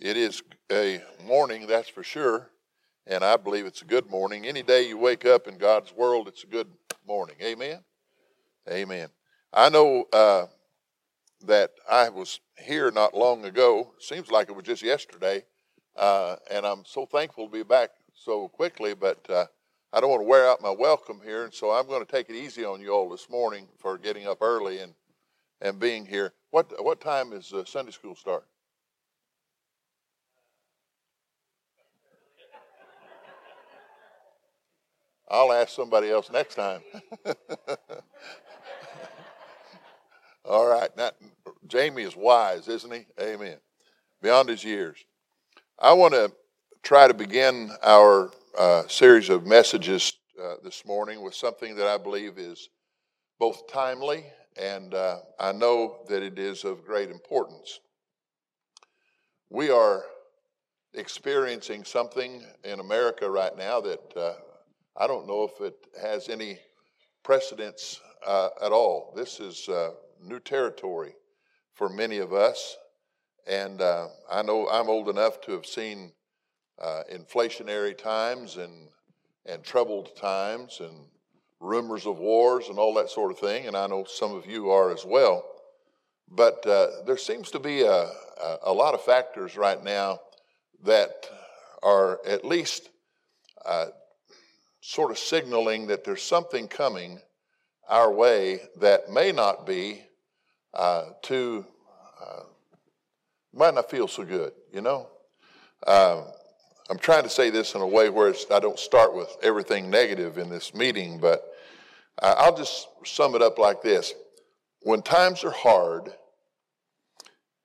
It is a morning, that's for sure, and I believe it's a good morning. Any day you wake up in God's world, it's a good morning. Amen? Amen. I know uh, that I was here not long ago. Seems like it was just yesterday, uh, and I'm so thankful to be back so quickly, but uh, I don't want to wear out my welcome here, and so I'm going to take it easy on you all this morning for getting up early and, and being here. What, what time is uh, Sunday school start? I'll ask somebody else next time. All right. Now, Jamie is wise, isn't he? Amen. Beyond his years. I want to try to begin our uh, series of messages uh, this morning with something that I believe is both timely and uh, I know that it is of great importance. We are experiencing something in America right now that uh, I don't know if it has any precedence uh, at all. This is uh, new territory for many of us. And uh, I know I'm old enough to have seen uh, inflationary times and, and troubled times and rumors of wars and all that sort of thing. And I know some of you are as well. But uh, there seems to be a, a, a, lot of factors right now that are at least uh, sort of signaling that there's something coming our way that may not be uh, too, uh, might not feel so good, you know? Uh, I'm trying to say this in a way where I don't start with everything negative in this meeting, but I'll just sum it up like this. When times are hard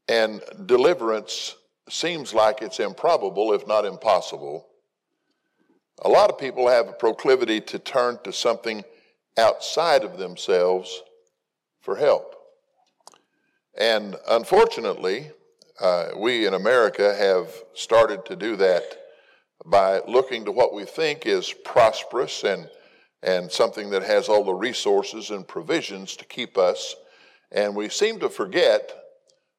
and deliverance seems like it's improbable, if not impossible, a lot of people have a proclivity to turn to something outside of themselves for help. And unfortunately, uh, we in America have started to do that by looking to what we think is prosperous and, and something that has all the resources and provisions to keep us. And we seem to forget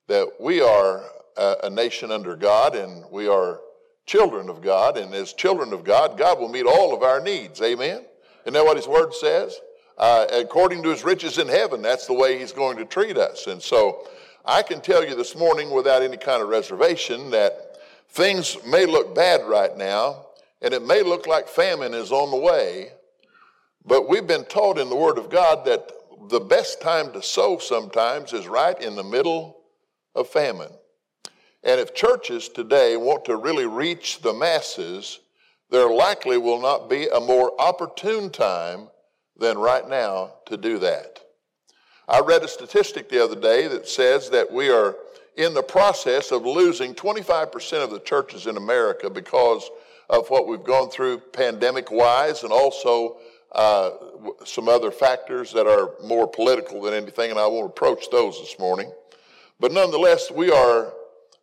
that we are a, a nation under God and we are children of God, and as children of God, God will meet all of our needs. Amen? Isn't that what His Word says? Uh, according to His riches in heaven, that's the way He's going to treat us. And so I can tell you this morning without any kind of reservation that things may look bad right now, and it may look like famine is on the way, but we've been taught in the Word of God that the best time to sow sometimes is right in the middle of famine. And if churches today want to really reach the masses, there likely will not be a more opportune time than right now to do that. I read a statistic the other day that says that we are in the process of losing 25% of the churches in America because of what we've gone through pandemic wise and also uh, some other factors that are more political than anything, and I won't approach those this morning. But nonetheless, we are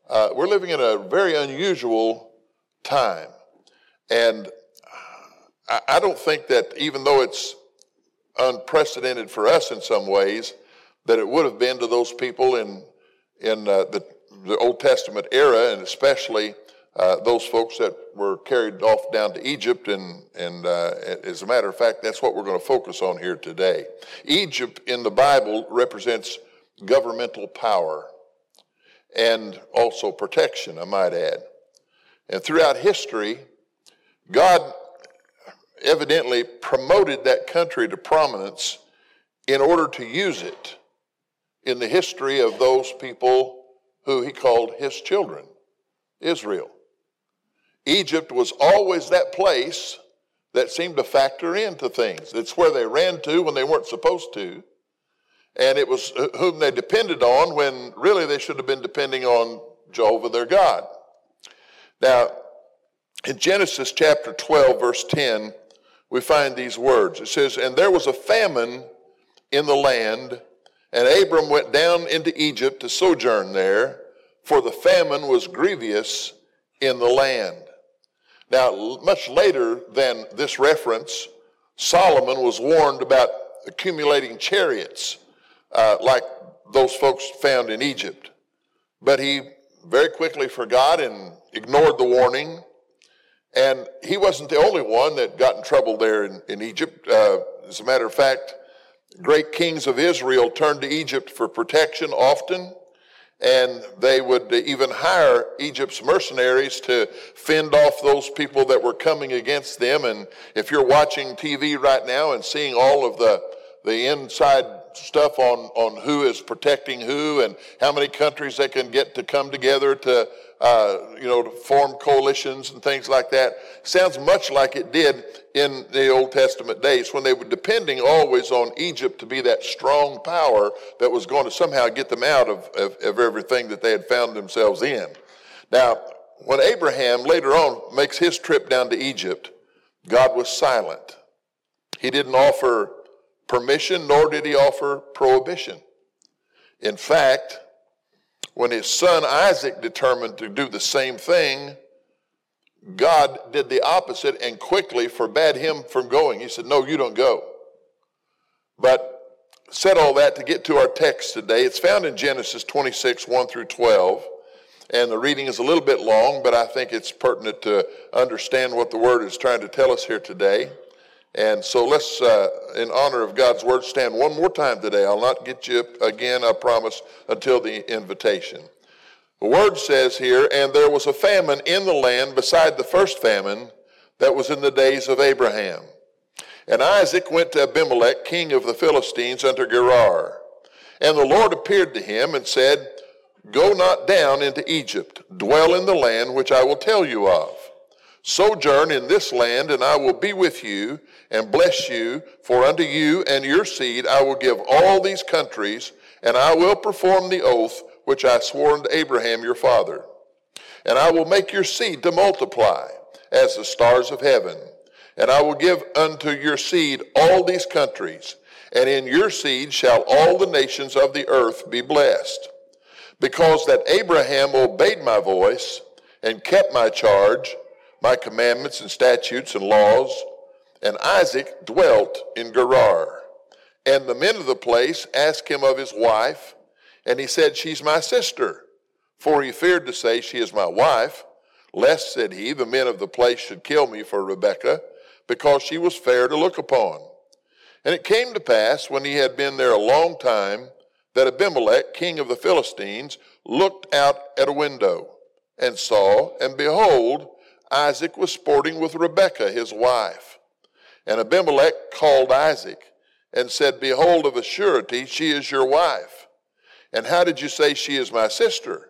uh, we're living in a very unusual time. And I, I don't think that even though it's unprecedented for us in some ways, that it would have been to those people in, in uh, the, the Old Testament era, and especially uh, those folks that were carried off down to Egypt. And, and uh, as a matter of fact, that's what we're going to focus on here today. Egypt in the Bible represents governmental power and also protection, I might add. And throughout history, God evidently promoted that country to prominence in order to use it in the history of those people who he called his children, Israel. Egypt was always that place that seemed to factor into things. It's where they ran to when they weren't supposed to and it was uh, whom they depended on when really they should have been depending on Jehovah their God. Now, in Genesis chapter 12, verse 10, we find these words. It says, And there was a famine in the land, and Abram went down into Egypt to sojourn there, for the famine was grievous in the land. Now, much later than this reference, Solomon was warned about accumulating chariots uh, like those folks found in Egypt. But he very quickly forgot and ignored the warning. And he wasn't the only one that got in trouble there in, in Egypt. Uh, as a matter of fact, great kings of Israel turned to Egypt for protection often and they would even hire Egypt's mercenaries to fend off those people that were coming against them. And if you're watching TV right now and seeing all of the, the inside stuff on, on who is protecting who and how many countries they can get to come together to, uh, you know, to form coalitions and things like that, sounds much like it did in the Old Testament days when they were depending always on Egypt to be that strong power that was going to somehow get them out of, of, of everything that they had found themselves in. Now, when Abraham later on makes his trip down to Egypt, God was silent. He didn't offer permission, nor did he offer prohibition. In fact, when his son Isaac determined to do the same thing, God did the opposite and quickly forbade him from going. He said, No, you don't go. But said all that to get to our text today. It's found in Genesis 26, 1 through 12. And the reading is a little bit long, but I think it's pertinent to understand what the word is trying to tell us here today. And so let's, uh, in honor of God's word, stand one more time today. I'll not get you again, I promise, until the invitation. The word says here, and there was a famine in the land beside the first famine that was in the days of Abraham. And Isaac went to Abimelech, king of the Philistines, unto Gerar. And the Lord appeared to him and said, Go not down into Egypt, dwell in the land which I will tell you of. Sojourn in this land, and I will be with you and bless you, for unto you and your seed I will give all these countries, and I will perform the oath which I swore unto Abraham your father. And I will make your seed to multiply as the stars of heaven. And I will give unto your seed all these countries, and in your seed shall all the nations of the earth be blessed. Because that Abraham obeyed my voice and kept my charge, my commandments and statutes and laws, and Isaac dwelt in Gerar. And the men of the place asked him of his wife, and he said, She's my sister. For he feared to say, She is my wife, lest, said he, the men of the place should kill me for Rebekah, because she was fair to look upon. And it came to pass, when he had been there a long time, that Abimelech, king of the Philistines, looked out at a window and saw, and behold, Isaac was sporting with Rebekah, his wife. And Abimelech called Isaac and said, Behold, of a surety, she is your wife. And how did you say she is my sister?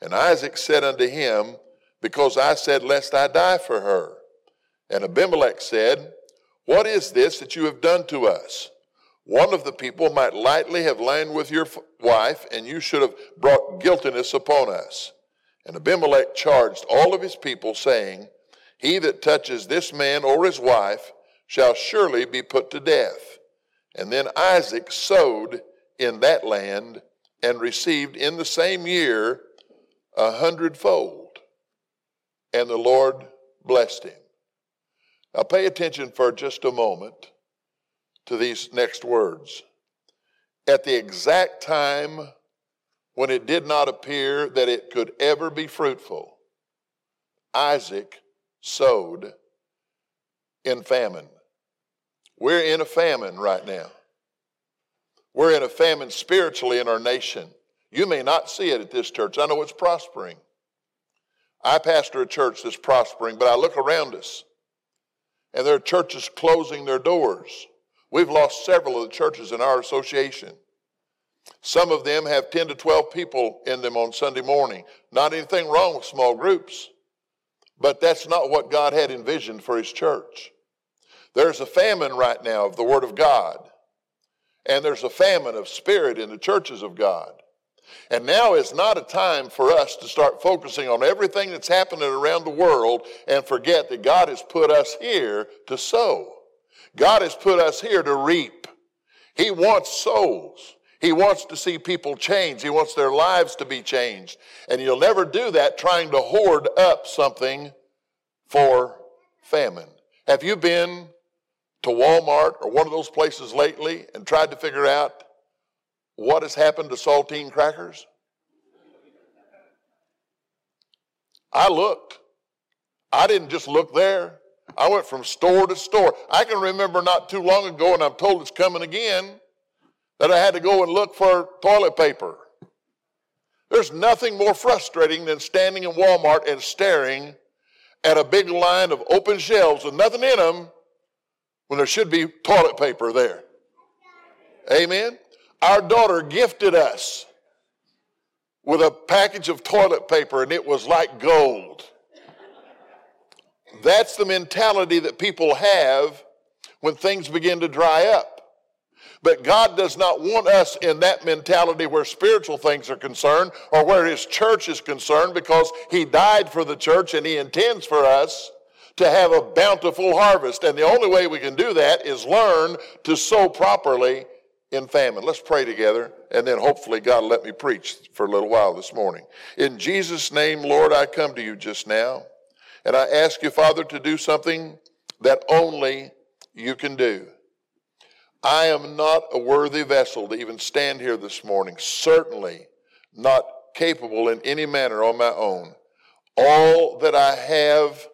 And Isaac said unto him, Because I said, Lest I die for her. And Abimelech said, What is this that you have done to us? One of the people might lightly have lain with your wife, and you should have brought guiltiness upon us. And Abimelech charged all of his people, saying, He that touches this man or his wife shall surely be put to death. And then Isaac sowed in that land and received in the same year a hundredfold. And the Lord blessed him. Now pay attention for just a moment to these next words. At the exact time when it did not appear that it could ever be fruitful, Isaac sowed in famine. We're in a famine right now. We're in a famine spiritually in our nation. You may not see it at this church. I know it's prospering. I pastor a church that's prospering, but I look around us and there are churches closing their doors. We've lost several of the churches in our association. Some of them have 10 to 12 people in them on Sunday morning. Not anything wrong with small groups, but that's not what God had envisioned for His church. There's a famine right now of the Word of God. And there's a famine of spirit in the churches of God. And now is not a time for us to start focusing on everything that's happening around the world and forget that God has put us here to sow. God has put us here to reap. He wants souls. He wants to see people change. He wants their lives to be changed. And you'll never do that trying to hoard up something for famine. Have you been to Walmart or one of those places lately and tried to figure out what has happened to saltine crackers? I looked. I didn't just look there. I went from store to store. I can remember not too long ago, and I'm told it's coming again, that I had to go and look for toilet paper. There's nothing more frustrating than standing in Walmart and staring at a big line of open shelves with nothing in them when there should be toilet paper there. Amen. Our daughter gifted us with a package of toilet paper, and it was like gold. That's the mentality that people have when things begin to dry up. But God does not want us in that mentality where spiritual things are concerned or where His church is concerned because He died for the church and He intends for us to have a bountiful harvest. And the only way we can do that is learn to sow properly in famine. Let's pray together, and then hopefully God will let me preach for a little while this morning. In Jesus' name, Lord, I come to you just now, and I ask you, Father, to do something that only you can do. I am not a worthy vessel to even stand here this morning, certainly not capable in any manner on my own. All that I have,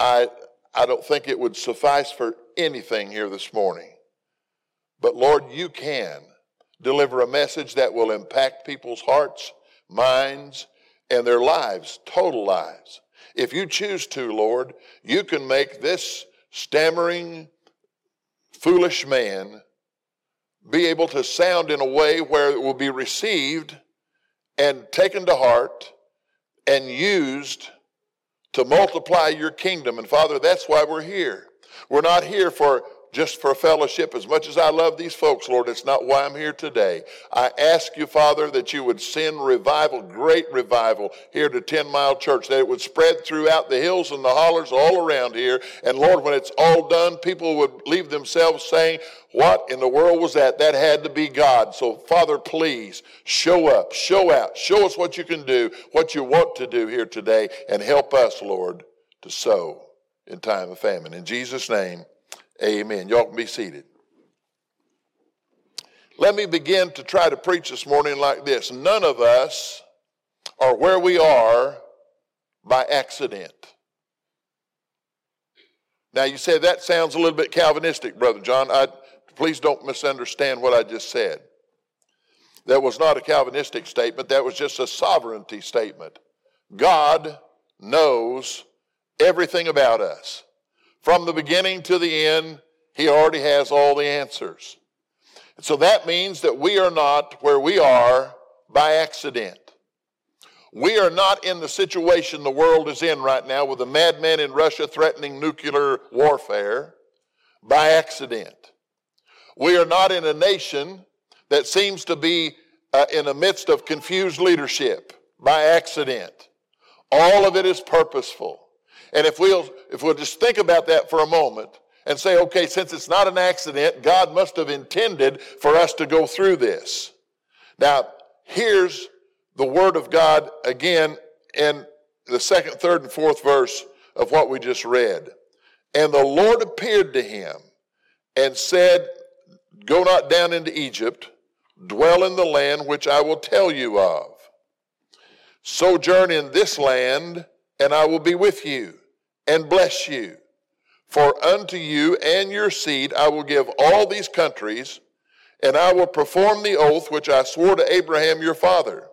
I, I don't think it would suffice for anything here this morning. But Lord, you can deliver a message that will impact people's hearts, minds, and their lives, total lives. If you choose to, Lord, you can make this stammering, foolish man be able to sound in a way where it will be received and taken to heart and used to multiply your kingdom. And Father, that's why we're here. We're not here for just for fellowship. As much as I love these folks, Lord, it's not why I'm here today. I ask you, Father, that you would send revival, great revival here to 10 Mile Church, that it would spread throughout the hills and the hollers all around here. And Lord, when it's all done, people would leave themselves saying, what in the world was that? That had to be God. So, Father, please show up, show out, show us what you can do, what you want to do here today, and help us, Lord, to sow in time of famine. In Jesus' name, Amen. Y'all can be seated. Let me begin to try to preach this morning like this. None of us are where we are by accident. Now, you say that sounds a little bit Calvinistic, Brother John. I, please don't misunderstand what I just said. That was not a Calvinistic statement, that was just a sovereignty statement. God knows everything about us. From the beginning to the end, He already has all the answers. And so that means that we are not where we are by accident. We are not in the situation the world is in right now with a madman in Russia threatening nuclear warfare by accident. We are not in a nation that seems to be uh, in the midst of confused leadership by accident. All of it is purposeful. And if we'll, if we'll just think about that for a moment and say, okay, since it's not an accident, God must have intended for us to go through this. Now, here's the word of God again in the second, third, and fourth verse of what we just read. And the Lord appeared to him and said, Go not down into Egypt, dwell in the land which I will tell you of. Sojourn in this land, and I will be with you and bless you. For unto you and your seed I will give all these countries, and I will perform the oath which I swore to Abraham your father.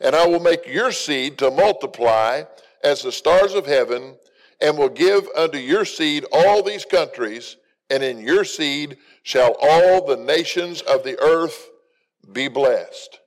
And I will make your seed to multiply as the stars of heaven, and will give unto your seed all these countries, and in your seed shall all the nations of the earth be blessed.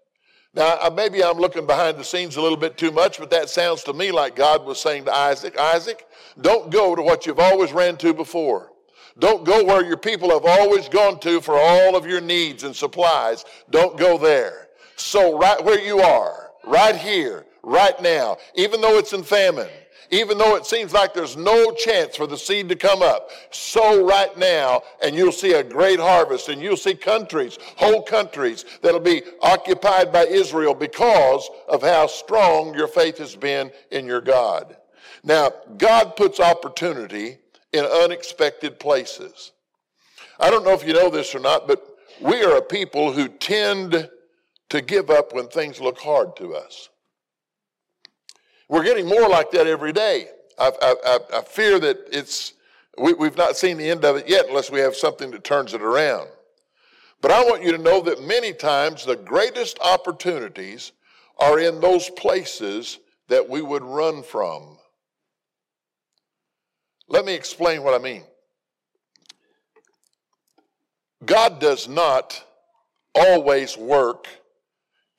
Now, maybe I'm looking behind the scenes a little bit too much, but that sounds to me like God was saying to Isaac, Isaac, don't go to what you've always ran to before. Don't go where your people have always gone to for all of your needs and supplies. Don't go there. So right where you are, right here, right now, even though it's in famine, even though it seems like there's no chance for the seed to come up. Sow right now, and you'll see a great harvest, and you'll see countries, whole countries, that'll be occupied by Israel because of how strong your faith has been in your God. Now, God puts opportunity in unexpected places. I don't know if you know this or not, but we are a people who tend to give up when things look hard to us. We're getting more like that every day. I, I, I fear that it's, we, we've not seen the end of it yet unless we have something that turns it around. But I want you to know that many times the greatest opportunities are in those places that we would run from. Let me explain what I mean. God does not always work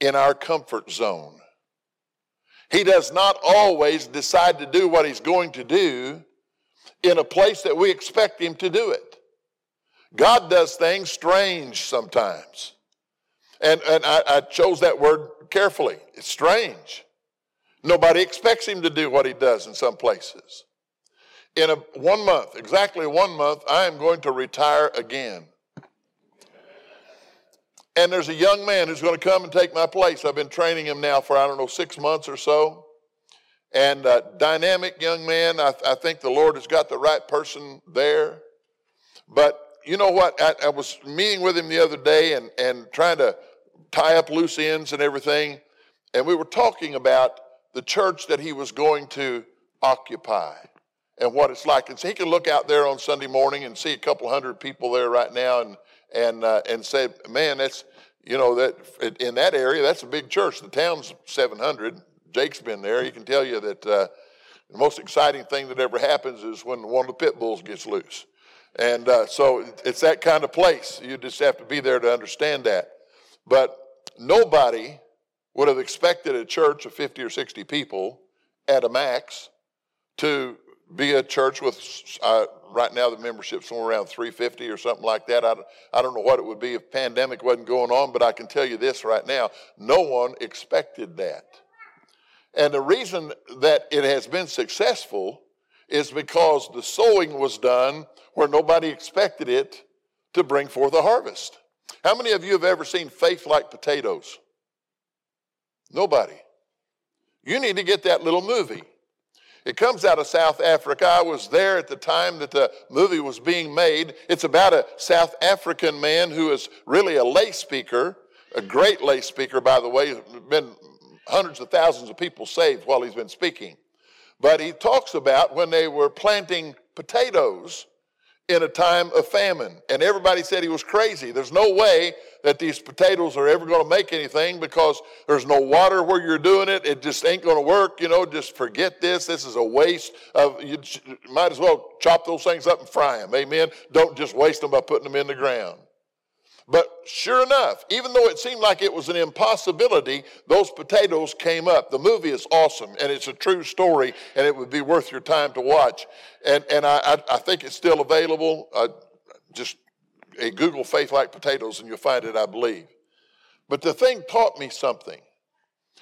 in our comfort zone. He does not always decide to do what he's going to do in a place that we expect him to do it. God does things strange sometimes. And, and I, I chose that word carefully. It's strange. Nobody expects him to do what he does in some places. In a one month, exactly one month, I am going to retire again. And there's a young man who's going to come and take my place. I've been training him now for, I don't know, six months or so. And a dynamic young man. I, I think the Lord has got the right person there. But you know what? I, I, was meeting with him the other day and, and trying to tie up loose ends and everything. And we were talking about the church that he was going to occupy and what it's like. And so he can look out there on Sunday morning and see a couple hundred people there right now and, and, uh, and say, man, that's, you know, that in that area, that's a big church. The town's 700. Jake's been there. He can tell you that uh, the most exciting thing that ever happens is when one of the pit bulls gets loose. And uh, so it's that kind of place. You just have to be there to understand that. But nobody would have expected a church of 50 or 60 people at a max to be a church with, uh, right now, the membership somewhere around 350 or something like that. I, I don't know what it would be if pandemic wasn't going on, but I can tell you this right now no one expected that. And the reason that it has been successful is because the sowing was done where nobody expected it to bring forth a harvest. How many of you have ever seen faith like potatoes? Nobody. You need to get that little movie. It comes out of South Africa. I was there at the time that the movie was being made. It's about a South African man who is really a lay speaker, a great lay speaker, by the way. Been hundreds of thousands of people saved while he's been speaking. But he talks about when they were planting potatoes in a time of famine. And everybody said he was crazy. There's no way that these potatoes are ever going to make anything because there's no water where you're doing it. It just ain't going to work. You know, just forget this. This is a waste of, you might as well chop those things up and fry them. Amen. Don't just waste them by putting them in the ground. But sure enough, even though it seemed like it was an impossibility, those potatoes came up. The movie is awesome and it's a true story and it would be worth your time to watch. And, and I, I, I think it's still available. Uh, just a Google Faith Like Potatoes and you'll find it, I believe. But the thing taught me something.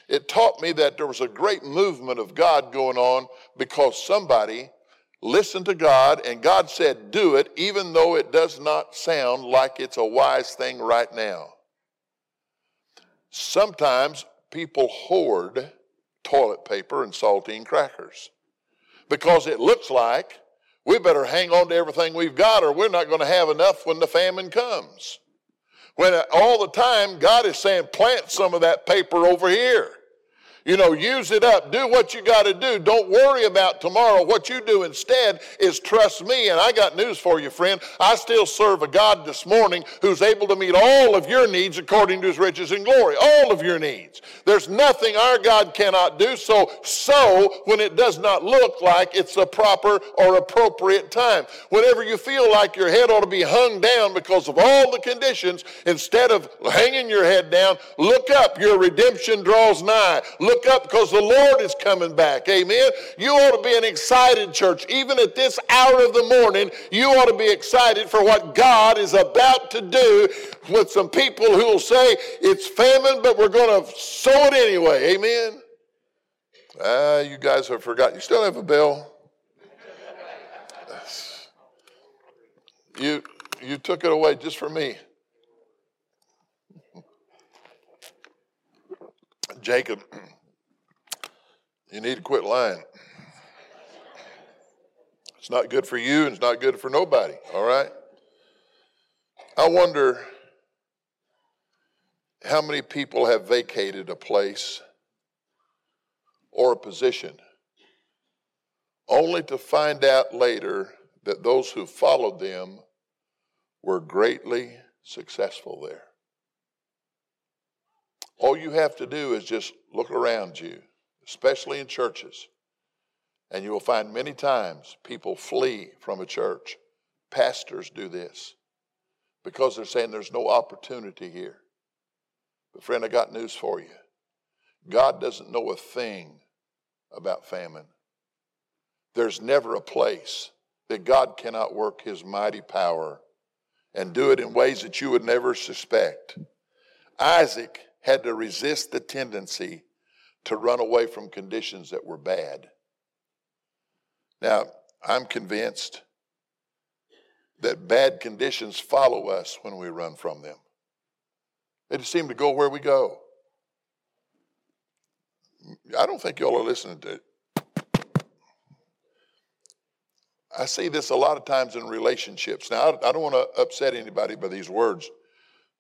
It taught me that there was a great movement of God going on because somebody listen to God, and God said, do it, even though it does not sound like it's a wise thing right now. Sometimes people hoard toilet paper and saltine crackers because it looks like we better hang on to everything we've got or we're not going to have enough when the famine comes. When uh, all the time God is saying, plant some of that paper over here. You know, use it up. Do what you got to do. Don't worry about tomorrow. What you do instead is trust me. And I got news for you, friend. I still serve a God this morning who's able to meet all of your needs according to his riches and glory. All of your needs. There's nothing our God cannot do. So, so when it does not look like it's a proper or appropriate time. Whenever you feel like your head ought to be hung down because of all the conditions, instead of hanging your head down, look up. Your redemption draws nigh. Look up because the Lord is coming back. Amen. You ought to be an excited church. Even at this hour of the morning, you ought to be excited for what God is about to do with some people who will say, it's famine, but we're going to sow it anyway. Amen. Ah, you guys have forgotten. You still have a bell. You, you took it away just for me. Jacob you need to quit lying. It's not good for you and it's not good for nobody, all right? I wonder how many people have vacated a place or a position, only to find out later that those who followed them were greatly successful there. All you have to do is just look around you, especially in churches, and you will find many times people flee from a church. Pastors do this because they're saying there's no opportunity here. But, friend, I got news for you. God doesn't know a thing about famine. There's never a place that God cannot work his mighty power and do it in ways that you would never suspect. Isaac had to resist the tendency to run away from conditions that were bad. Now, I'm convinced that bad conditions follow us when we run from them. They just seem to go where we go. I don't think y'all are listening to it. I see this a lot of times in relationships. Now, I don't want to upset anybody by these words.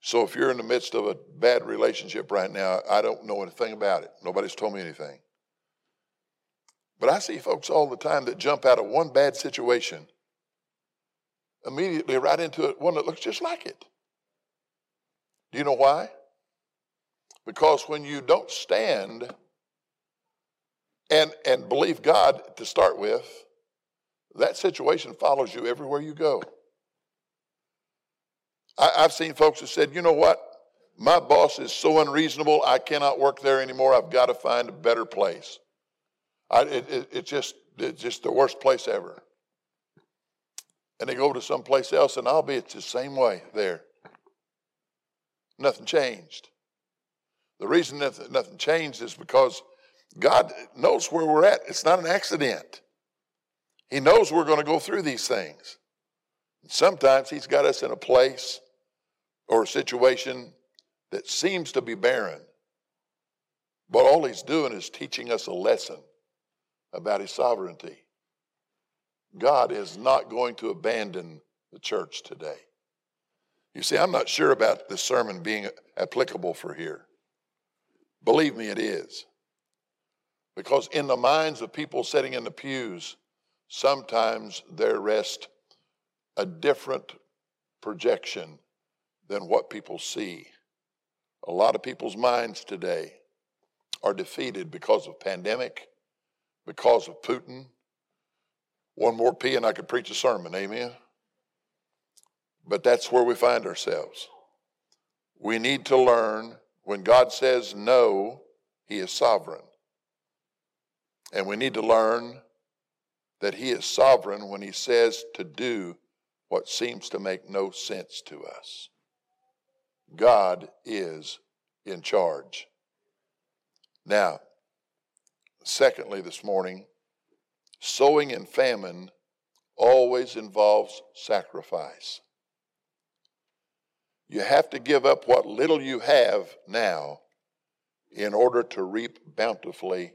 So if you're in the midst of a bad relationship right now, I don't know anything about it. Nobody's told me anything. But I see folks all the time that jump out of one bad situation immediately right into one that looks just like it. Do you know why? Because when you don't stand and, and believe God to start with, that situation follows you everywhere you go. I, have seen folks that said, you know what? My boss is so unreasonable, I cannot work there anymore. I've got to find a better place. I, it, it, it just, it's just the worst place ever. And they go to some place else, and I'll be it's the same way there. Nothing changed. The reason that nothing changed is because God knows where we're at. It's not an accident. He knows we're going to go through these things. Sometimes He's got us in a place or a situation that seems to be barren, but all He's doing is teaching us a lesson about His sovereignty. God is not going to abandon the church today. You see, I'm not sure about this sermon being applicable for here. Believe me, it is. Because in the minds of people sitting in the pews, sometimes there rests a different projection than what people see. A lot of people's minds today are defeated because of pandemic, because of Putin. One more P and I could preach a sermon, amen? But that's where we find ourselves. We need to learn when God says no, He is sovereign. And we need to learn that He is sovereign when He says to do what seems to make no sense to us. God is in charge. Now, secondly, this morning, sowing in famine always involves sacrifice. You have to give up what little you have now in order to reap bountifully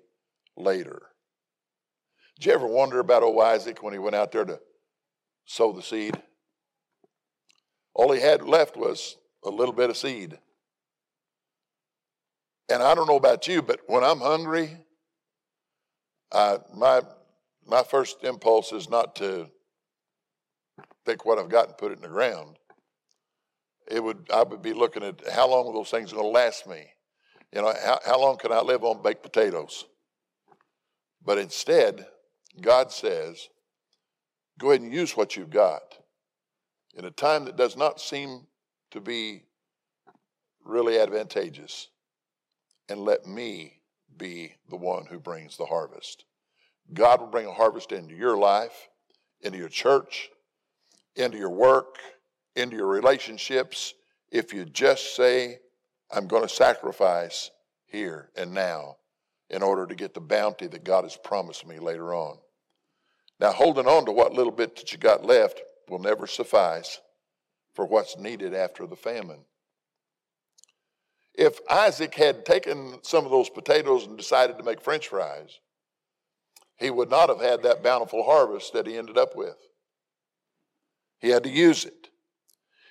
later. Did you ever wonder about old Isaac when he went out there to sow the seed? All he had left was a little bit of seed. And I don't know about you, but when I'm hungry, I, my, my first impulse is not to take what I've got and put it in the ground it would I would be looking at how long are those things going to last me? You know, how, how long can I live on baked potatoes? But instead, God says, go ahead and use what you've got in a time that does not seem to be really advantageous, and let me be the one who brings the harvest. God will bring a harvest into your life, into your church, into your work, into your relationships if you just say, I'm going to sacrifice here and now in order to get the bounty that God has promised me later on. Now, holding on to what little bit that you got left will never suffice for what's needed after the famine. If Isaac had taken some of those potatoes and decided to make french fries, he would not have had that bountiful harvest that he ended up with. He had to use it.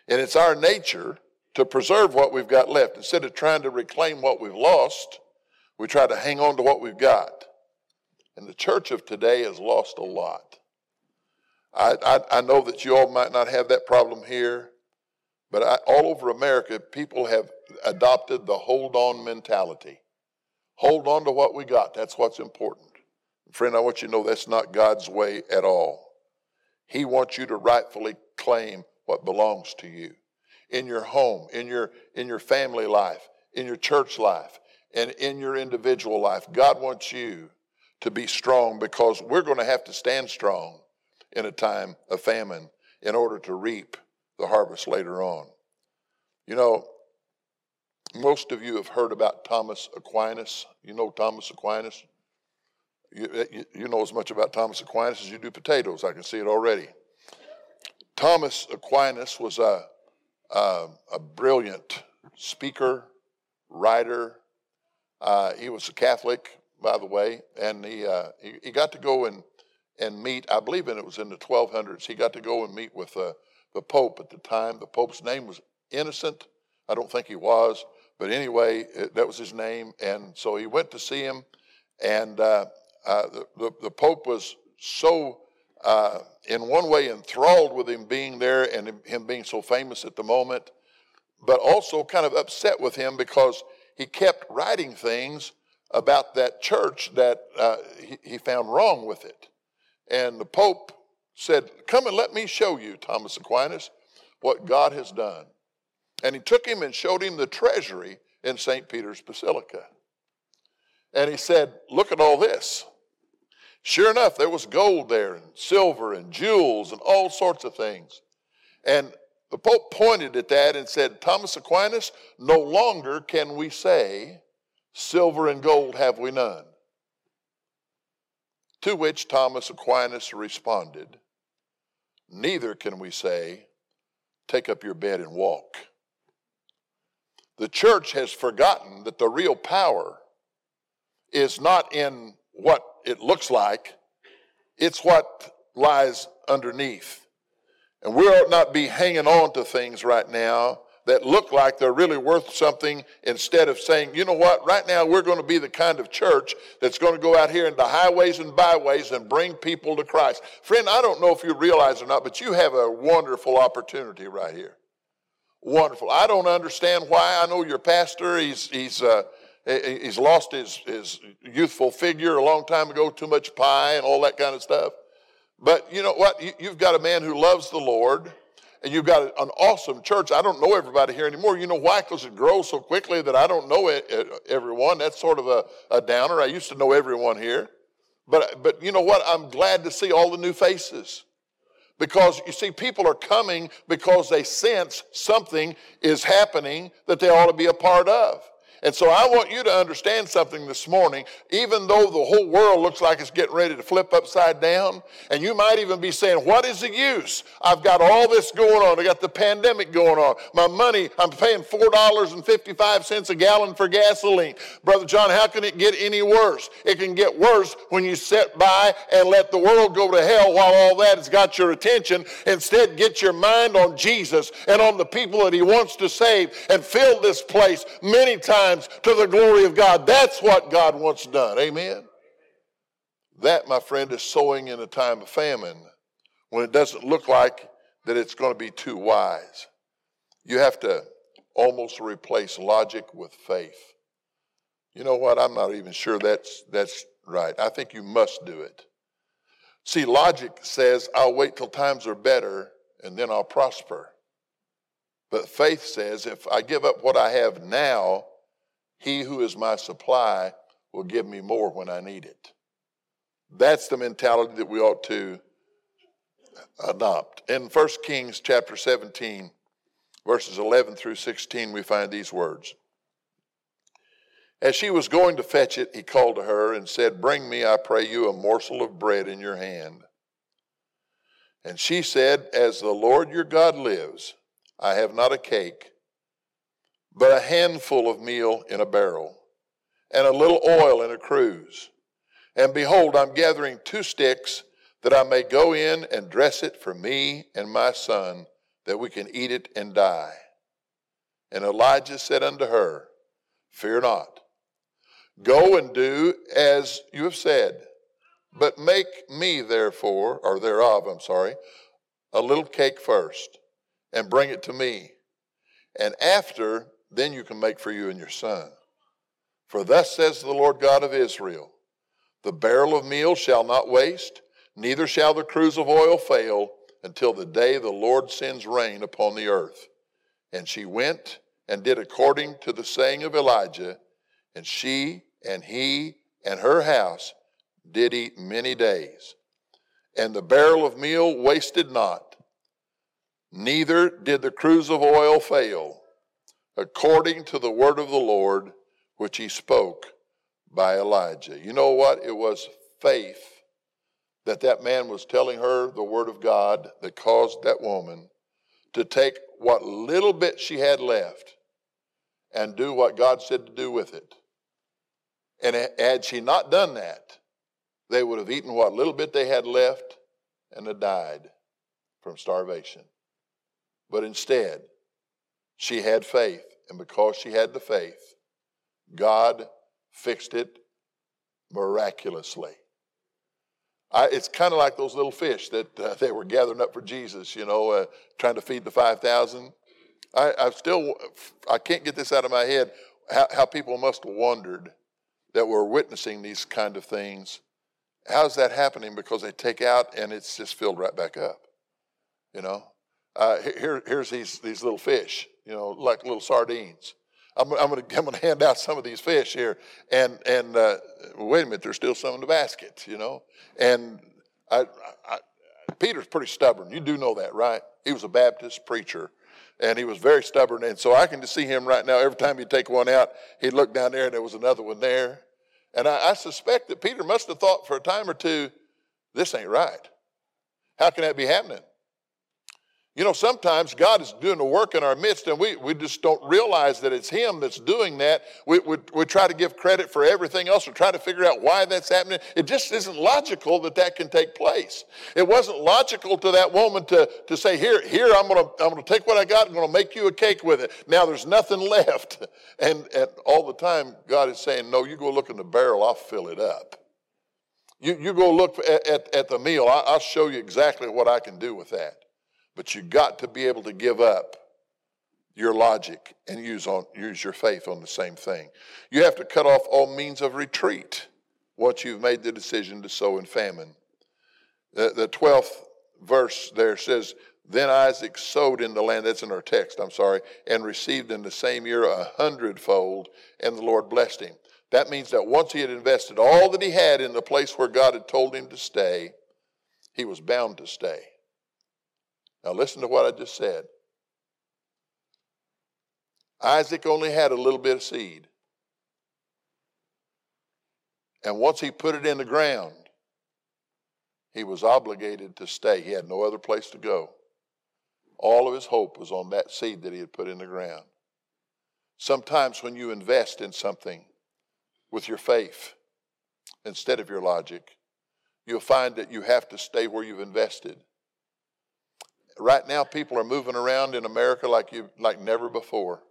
And it's our nature to preserve what we've got left. Instead of trying to reclaim what we've lost, we try to hang on to what we've got. And the church of today has lost a lot. I, I, I know that you all might not have that problem here, but I, all over America, people have adopted the hold on mentality. Hold on to what we got. That's what's important. Friend, I want you to know that's not God's way at all. He wants you to rightfully claim what belongs to you in your home, in your, in your family life, in your church life, and in your individual life. God wants you to be strong because we're going to have to stand strong in a time of famine in order to reap the harvest later on. You know, most of you have heard about Thomas Aquinas. You know Thomas Aquinas? You, you, you know as much about Thomas Aquinas as you do potatoes. I can see it already. Thomas Aquinas was a, a, a brilliant speaker, writer. Uh, he was a Catholic, by the way, and he, uh, he, he, got to go and, and meet, I believe in it was in the 1200s, he got to go and meet with uh, the Pope at the time. The Pope's name was Innocent. I don't think he was, but anyway, it, that was his name. And so he went to see him, and uh, uh, the, the, the, Pope was so, uh, in one way, enthralled with him being there and him being so famous at the moment, but also kind of upset with him because he kept writing things about that church that uh, he, he found wrong with it. And the Pope said, Come and let me show you, Thomas Aquinas, what God has done. And he took him and showed him the treasury in St. Peter's Basilica. And he said, Look at all this. Sure enough, there was gold there, and silver, and jewels, and all sorts of things. And the Pope pointed at that and said, Thomas Aquinas, no longer can we say, Silver and gold have we none. To which Thomas Aquinas responded, Neither can we say, Take up your bed and walk. The church has forgotten that the real power is not in what it looks like, it's what lies underneath. And we ought not be hanging on to things right now that look like they're really worth something instead of saying, you know what, right now we're going to be the kind of church that's going to go out here into highways and byways and bring people to Christ. Friend, I don't know if you realize or not, but you have a wonderful opportunity right here. Wonderful. I don't understand why. I know your pastor, he's, he's, uh, he's lost his, his youthful figure a long time ago, too much pie and all that kind of stuff. But you know what? You've got a man who loves the Lord and you've got an awesome church. I don't know everybody here anymore. You know why? Because it grows so quickly that I don't know everyone. That's sort of a, a downer. I used to know everyone here. But, but you know what? I'm glad to see all the new faces. Because you see, people are coming because they sense something is happening that they ought to be a part of. And so I want you to understand something this morning. Even though the whole world looks like it's getting ready to flip upside down, and you might even be saying, What is the use? I've got all this going on. I got the pandemic going on. My money, I'm paying $4.55 a gallon for gasoline. Brother John, how can it get any worse? It can get worse when you sit by and let the world go to hell while all that has got your attention. Instead, get your mind on Jesus and on the people that He wants to save and fill this place many times times to the glory of God. That's what God wants done. Amen. That, my friend, is sowing in a time of famine when it doesn't look like that it's going to be too wise. You have to almost replace logic with faith. You know what? I'm not even sure that's, that's right. I think you must do it. See, logic says, I'll wait till times are better and then I'll prosper. But faith says, if I give up what I have now, he who is my supply will give me more when I need it. That's the mentality that we ought to adopt. In 1 Kings chapter 17, verses 11 through 16, we find these words. As she was going to fetch it, he called to her and said, Bring me, I pray you, a morsel of bread in your hand. And she said, As the Lord your God lives, I have not a cake but a handful of meal in a barrel, and a little oil in a cruse. And behold, I'm gathering two sticks that I may go in and dress it for me and my son, that we can eat it and die. And Elijah said unto her, Fear not. Go and do as you have said, But make me therefore, or thereof, I'm sorry, a little cake first, and bring it to me. And after, then you can make for you and your son. For thus says the Lord God of Israel The barrel of meal shall not waste, neither shall the cruse of oil fail, until the day the Lord sends rain upon the earth. And she went and did according to the saying of Elijah, and she and he and her house did eat many days. And the barrel of meal wasted not neither did the cruse of oil fail, according to the word of the Lord which he spoke by Elijah. You know what? It was faith that that man was telling her the word of God that caused that woman to take what little bit she had left and do what God said to do with it. And had she not done that, they would have eaten what little bit they had left and had died from starvation. But instead, she had faith. And because she had the faith, God fixed it miraculously. I, it's kind of like those little fish that uh, they were gathering up for Jesus, you know, uh, trying to feed the 5,000. I, I still, I can't get this out of my head how, how people must have wondered that we're witnessing these kind of things. How's that happening? Because they take out and it's just filled right back up, you know? Uh, here, here's these, these little fish, you know, like little sardines. I'm, I'm going to I'm gonna hand out some of these fish here, and and uh, wait a minute, there's still some in the basket, you know. And I, I, Peter's pretty stubborn. You do know that, right? He was a Baptist preacher, and he was very stubborn. And so I can just see him right now. Every time he'd take one out, he'd look down there, and there was another one there. And I, I suspect that Peter must have thought for a time or two, this ain't right. How can that be happening? You know, sometimes God is doing a work in our midst and we, we just don't realize that it's Him that's doing that. We, we, we try to give credit for everything else and try to figure out why that's happening. It just isn't logical that that can take place. It wasn't logical to that woman to, to say, here, here, I'm going to I'm gonna take what I got, I'm going to make you a cake with it. Now there's nothing left. And, and all the time, God is saying, no, you go look in the barrel, I'll fill it up. You, you go look at, at, at the meal, I, I'll show you exactly what I can do with that. But you've got to be able to give up your logic and use, on, use your faith on the same thing. You have to cut off all means of retreat once you've made the decision to sow in famine. The, the 12th verse there says, Then Isaac sowed in the land, that's in our text, I'm sorry, and received in the same year a hundredfold, and the Lord blessed him. That means that once he had invested all that he had in the place where God had told him to stay, he was bound to stay. Now, listen to what I just said. Isaac only had a little bit of seed. And once he put it in the ground, he was obligated to stay. He had no other place to go. All of his hope was on that seed that he had put in the ground. Sometimes when you invest in something with your faith instead of your logic, you'll find that you have to stay where you've invested right now people are moving around in America like you like never before.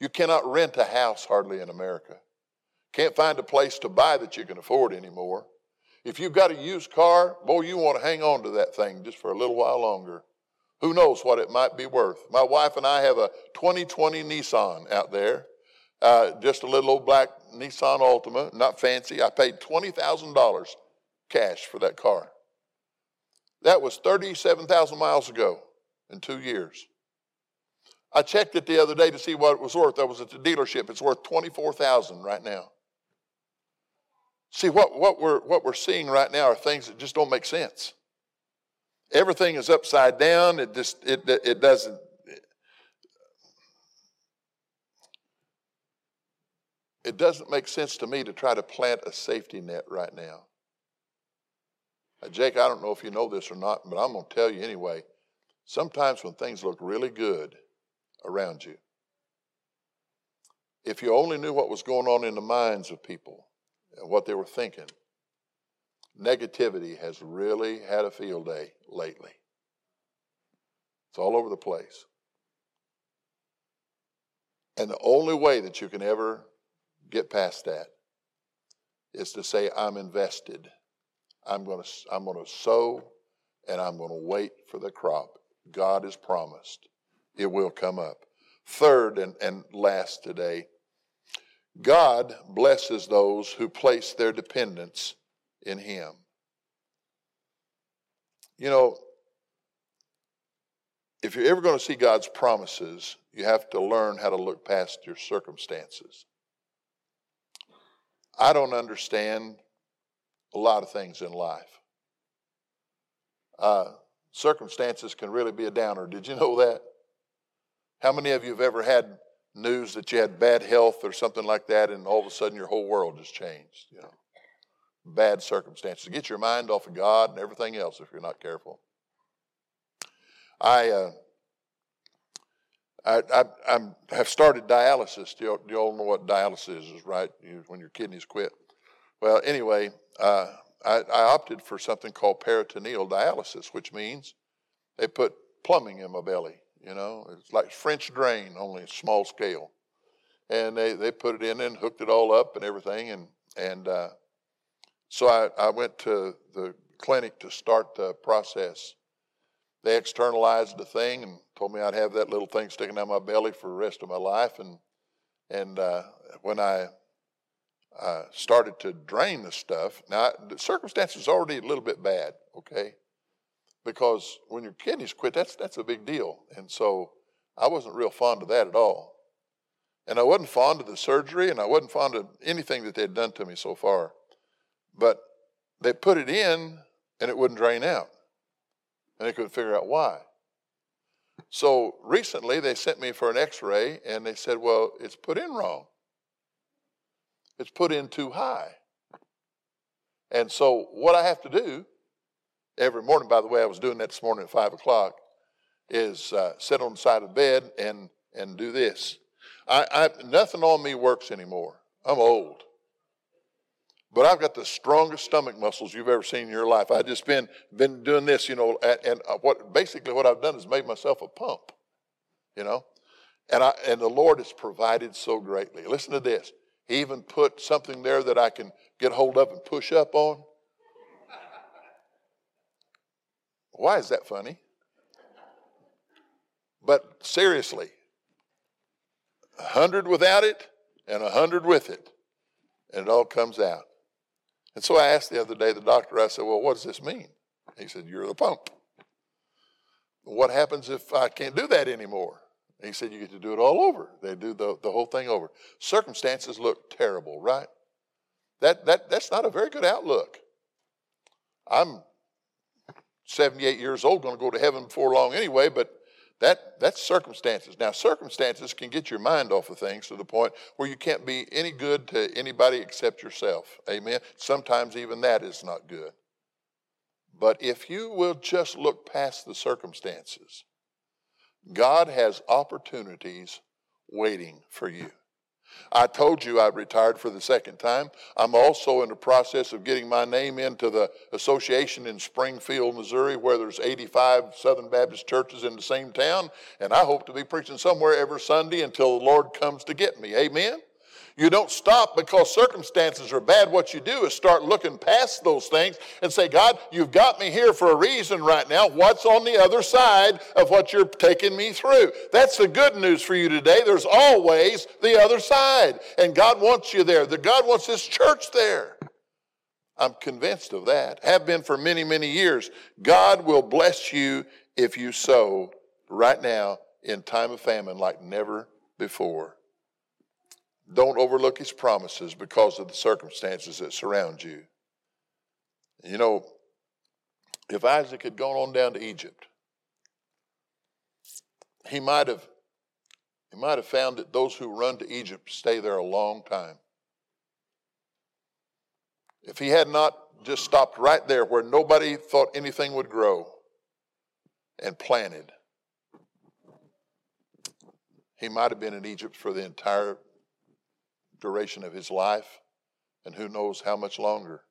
You cannot rent a house hardly in America. Can't find a place to buy that you can afford anymore. If you've got a used car, boy, you want to hang on to that thing just for a little while longer. Who knows what it might be worth? My wife and I have a 2020 Nissan out there, uh, just a little old black Nissan Altima, not fancy. I paid $20,000 cash for that car. That was 37,000 miles ago in two years. I checked it the other day to see what it was worth. I was at the dealership. It's worth 24,000 right now. See, what, what, we're, what we're seeing right now are things that just don't make sense. Everything is upside down. It just, it, it doesn't, it doesn't make sense to me to try to plant a safety net right now. Jake, I don't know if you know this or not, but I'm going to tell you anyway. Sometimes when things look really good around you, if you only knew what was going on in the minds of people and what they were thinking, negativity has really had a field day lately. It's all over the place. And the only way that you can ever get past that is to say, I'm invested I'm going to, I'm going to sow and I'm going to wait for the crop. God has promised it will come up. Third and, and last today, God blesses those who place their dependence in Him. You know, if you're ever going to see God's promises, you have to learn how to look past your circumstances. I don't understand a lot of things in life. Uh, circumstances can really be a downer. Did you know that? How many of you have ever had news that you had bad health or something like that, and all of a sudden your whole world has changed? You know, bad circumstances. Get your mind off of God and everything else if you're not careful. I, uh, I, I, I, have started dialysis. Do you, all know what dialysis is, right? You, when your kidneys quit. Well, anyway, uh, I, I opted for something called peritoneal dialysis, which means they put plumbing in my belly. You know, it's like French drain, only small scale. And they, they put it in and hooked it all up and everything. And, and uh, so I, I went to the clinic to start the process. They externalized the thing and told me I'd have that little thing sticking out my belly for the rest of my life. And, and uh, when I uh, started to drain the stuff, now the circumstances already a little bit bad, okay? Because when your kidneys quit, that's, that's a big deal. And so I wasn't real fond of that at all. And I wasn't fond of the surgery, and I wasn't fond of anything that they'd done to me so far. But they put it in, and it wouldn't drain out. And they couldn't figure out why. So recently they sent me for an x ray and they said, well, it's put in wrong. It's put in too high. And so what I have to do every morning, by the way, I was doing that this morning at five o'clock, is uh, sit on the side of the bed and, and do this. I, I, nothing on me works anymore. I'm old. But I've got the strongest stomach muscles you've ever seen in your life. I've just been been doing this, you know, and uh, what basically what I've done is made myself a pump, you know, and I and the Lord has provided so greatly. Listen to this. He even put something there that I can get hold of and push up on. Why is that funny? But seriously, a hundred without it and a hundred with it, and it all comes out. And so I asked the other day the doctor, I said, Well, what does this mean? He said, You're the pump. What happens if I can't do that anymore? He said, You get to do it all over. They do the, the whole thing over. Circumstances look terrible, right? That, that, that's not a very good outlook. I'm 78 years old, going to go to heaven before long anyway, but that, that's circumstances. Now, circumstances can get your mind off of things to the point where you can't be any good to anybody except yourself. Amen. Sometimes even that is not good. But if you will just look past the circumstances, God has opportunities waiting for you. I told you I retired for the second time. I'm also in the process of getting my name into the association in Springfield, Missouri, where there's 85 Southern Baptist churches in the same town. And I hope to be preaching somewhere every Sunday until the Lord comes to get me. Amen? You don't stop because circumstances are bad. What you do is start looking past those things and say, God, you've got me here for a reason right now. What's on the other side of what you're taking me through? That's the good news for you today. There's always the other side. And God wants you there. The God wants His church there. I'm convinced of that. Have been for many, many years. God will bless you if you sow right now in time of famine like never before. Don't overlook his promises because of the circumstances that surround you. You know, if Isaac had gone on down to Egypt, he might have he might have found that those who run to Egypt stay there a long time. If he had not just stopped right there where nobody thought anything would grow and planted, he might have been in Egypt for the entire duration of his life, and who knows how much longer.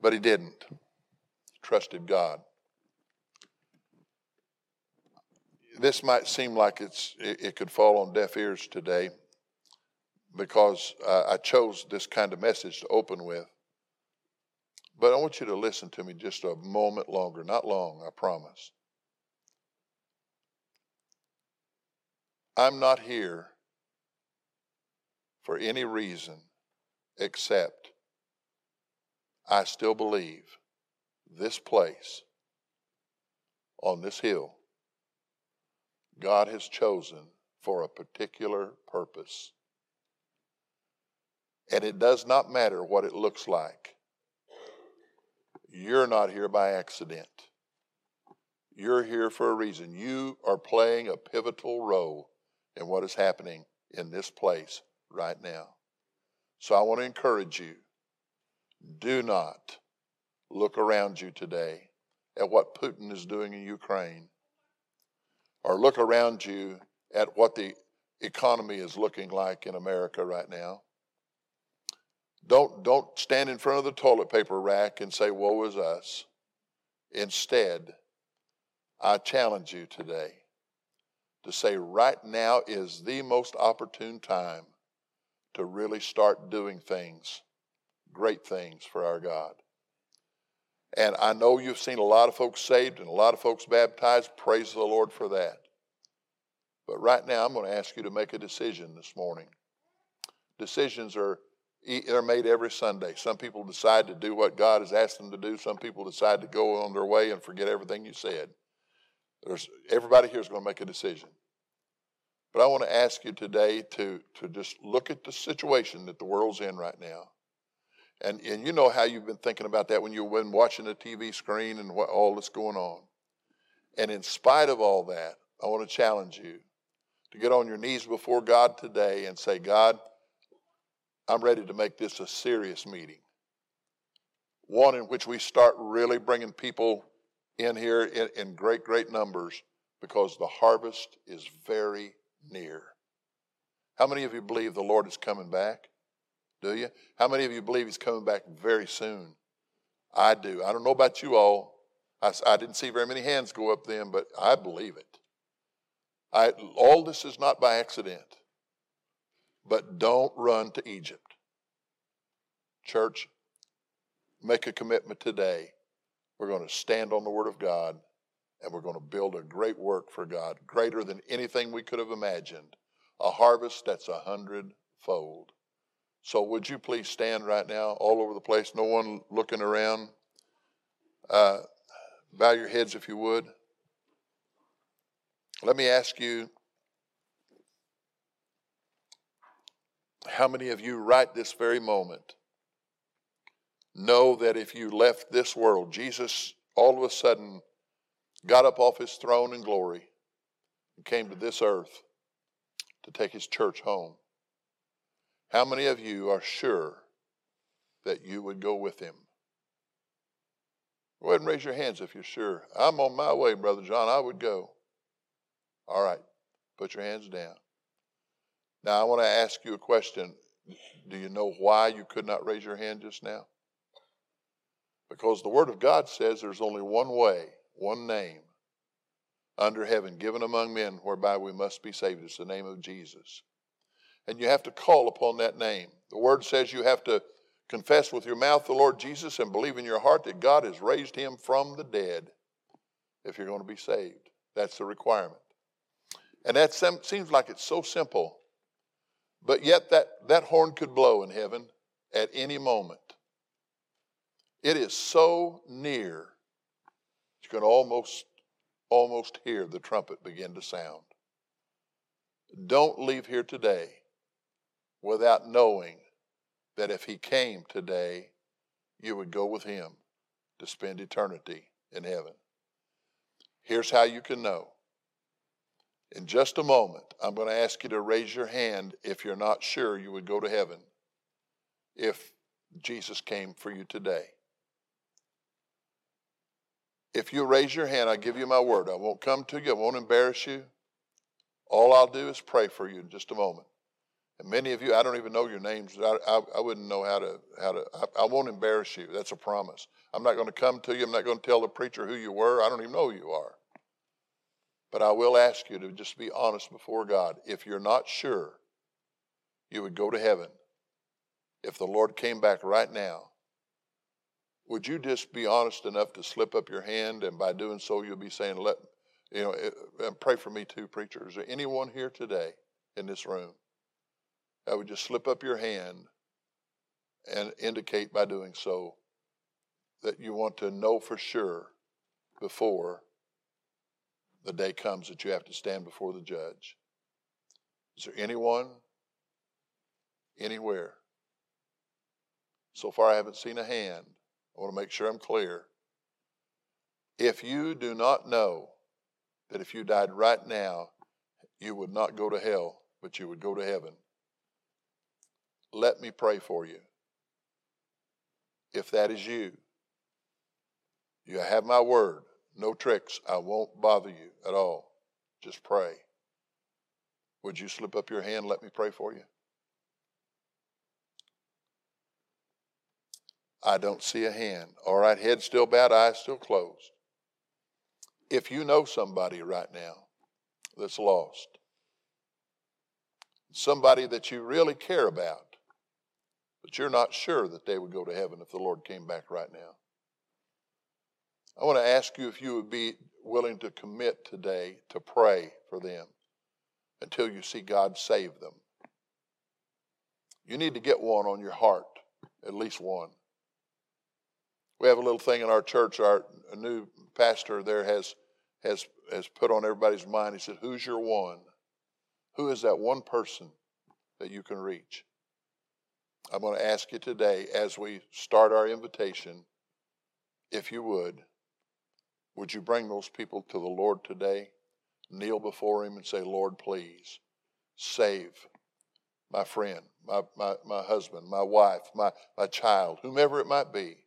But he didn't. He trusted God. This might seem like it's it, could fall on deaf ears today because I chose this kind of message to open with. But I want you to listen to me just a moment longer, not long, I promise. I'm not here for any reason except I still believe this place on this hill God has chosen for a particular purpose. And it does not matter what it looks like. You're not here by accident. You're here for a reason. You are playing a pivotal role in what is happening in this place right now. So I want to encourage you do not look around you today at what Putin is doing in Ukraine or look around you at what the economy is looking like in America right now. Don't, don't stand in front of the toilet paper rack and say, Woe is us. Instead, I challenge you today to say, right now is the most opportune time to really start doing things, great things for our God. And I know you've seen a lot of folks saved and a lot of folks baptized. Praise the Lord for that. But right now, I'm going to ask you to make a decision this morning. Decisions are they're made every Sunday. Some people decide to do what God has asked them to do. Some people decide to go on their way and forget everything you said. There's, everybody here is going to make a decision. But I want to ask you today to, to just look at the situation that the world's in right now. And, and you know how you've been thinking about that when you've been watching the TV screen and what, all that's going on. And in spite of all that, I want to challenge you to get on your knees before God today and say, God, I'm ready to make this a serious meeting. One in which we start really bringing people in here in, in great, great numbers because the harvest is very near. How many of you believe the Lord is coming back? Do you? How many of you believe He's coming back very soon? I do. I don't know about you all. I, I didn't see very many hands go up then, but I believe it. I, all this is not by accident. But don't run to Egypt. Church, make a commitment today. We're going to stand on the Word of God and we're going to build a great work for God, greater than anything we could have imagined. A harvest that's a hundredfold. So, would you please stand right now, all over the place, no one looking around? Uh, bow your heads if you would. Let me ask you how many of you, right this very moment, know that if you left this world, Jesus all of a sudden got up off his throne in glory and came to this earth to take his church home? How many of you are sure that you would go with him? Go ahead and raise your hands if you're sure. I'm on my way, Brother John. I would go. All right, put your hands down. Now, I want to ask you a question. Do you know why you could not raise your hand just now? Because the Word of God says there's only one way, one name under heaven given among men whereby we must be saved. It's the name of Jesus. And you have to call upon that name. The Word says you have to confess with your mouth the Lord Jesus and believe in your heart that God has raised him from the dead if you're going to be saved. That's the requirement. And that seems like it's so simple, but yet that, that horn could blow in heaven at any moment. It is so near, you can almost, almost hear the trumpet begin to sound. Don't leave here today without knowing that if he came today, you would go with him to spend eternity in heaven. Here's how you can know in just a moment, I'm going to ask you to raise your hand if you're not sure you would go to heaven if Jesus came for you today. If you raise your hand, I give you my word. I won't come to you, I won't embarrass you. All I'll do is pray for you in just a moment. And many of you, I don't even know your names. I, I, I wouldn't know how to, how to I, I won't embarrass you. That's a promise. I'm not going to come to you. I'm not going to tell the preacher who you were. I don't even know who you are. But I will ask you to just be honest before God. If you're not sure you would go to heaven if the Lord came back right now, would you just be honest enough to slip up your hand, and by doing so, you'll be saying, "Let you know." And pray for me too, preacher. Is there anyone here today in this room that would just slip up your hand and indicate by doing so that you want to know for sure before the day comes that you have to stand before the judge? Is there anyone anywhere? So far, I haven't seen a hand. I want to make sure I'm clear. If you do not know that if you died right now, you would not go to hell, but you would go to heaven, let me pray for you. If that is you, you have my word. No tricks. I won't bother you at all. Just pray. Would you slip up your hand? Let me pray for you. I don't see a hand. All right, head still bowed, eyes still closed. If you know somebody right now that's lost, somebody that you really care about, but you're not sure that they would go to heaven if the Lord came back right now. I want to ask you if you would be willing to commit today to pray for them until you see God save them. You need to get one on your heart, at least one. We have a little thing in our church. Our new pastor there has has has put on everybody's mind. He said, "Who's your one? Who is that one person that you can reach?" I'm going to ask you today, as we start our invitation, if you would, would you bring those people to the Lord today? Kneel before Him and say, Lord, please save my friend, my, my, my husband, my wife, my, my child, whomever it might be.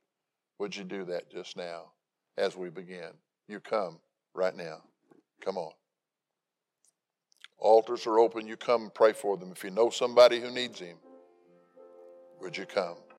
Would you do that just now as we begin? You come right now. Come on. Altars are open. You come and pray for them. If you know somebody who needs Him, would you come?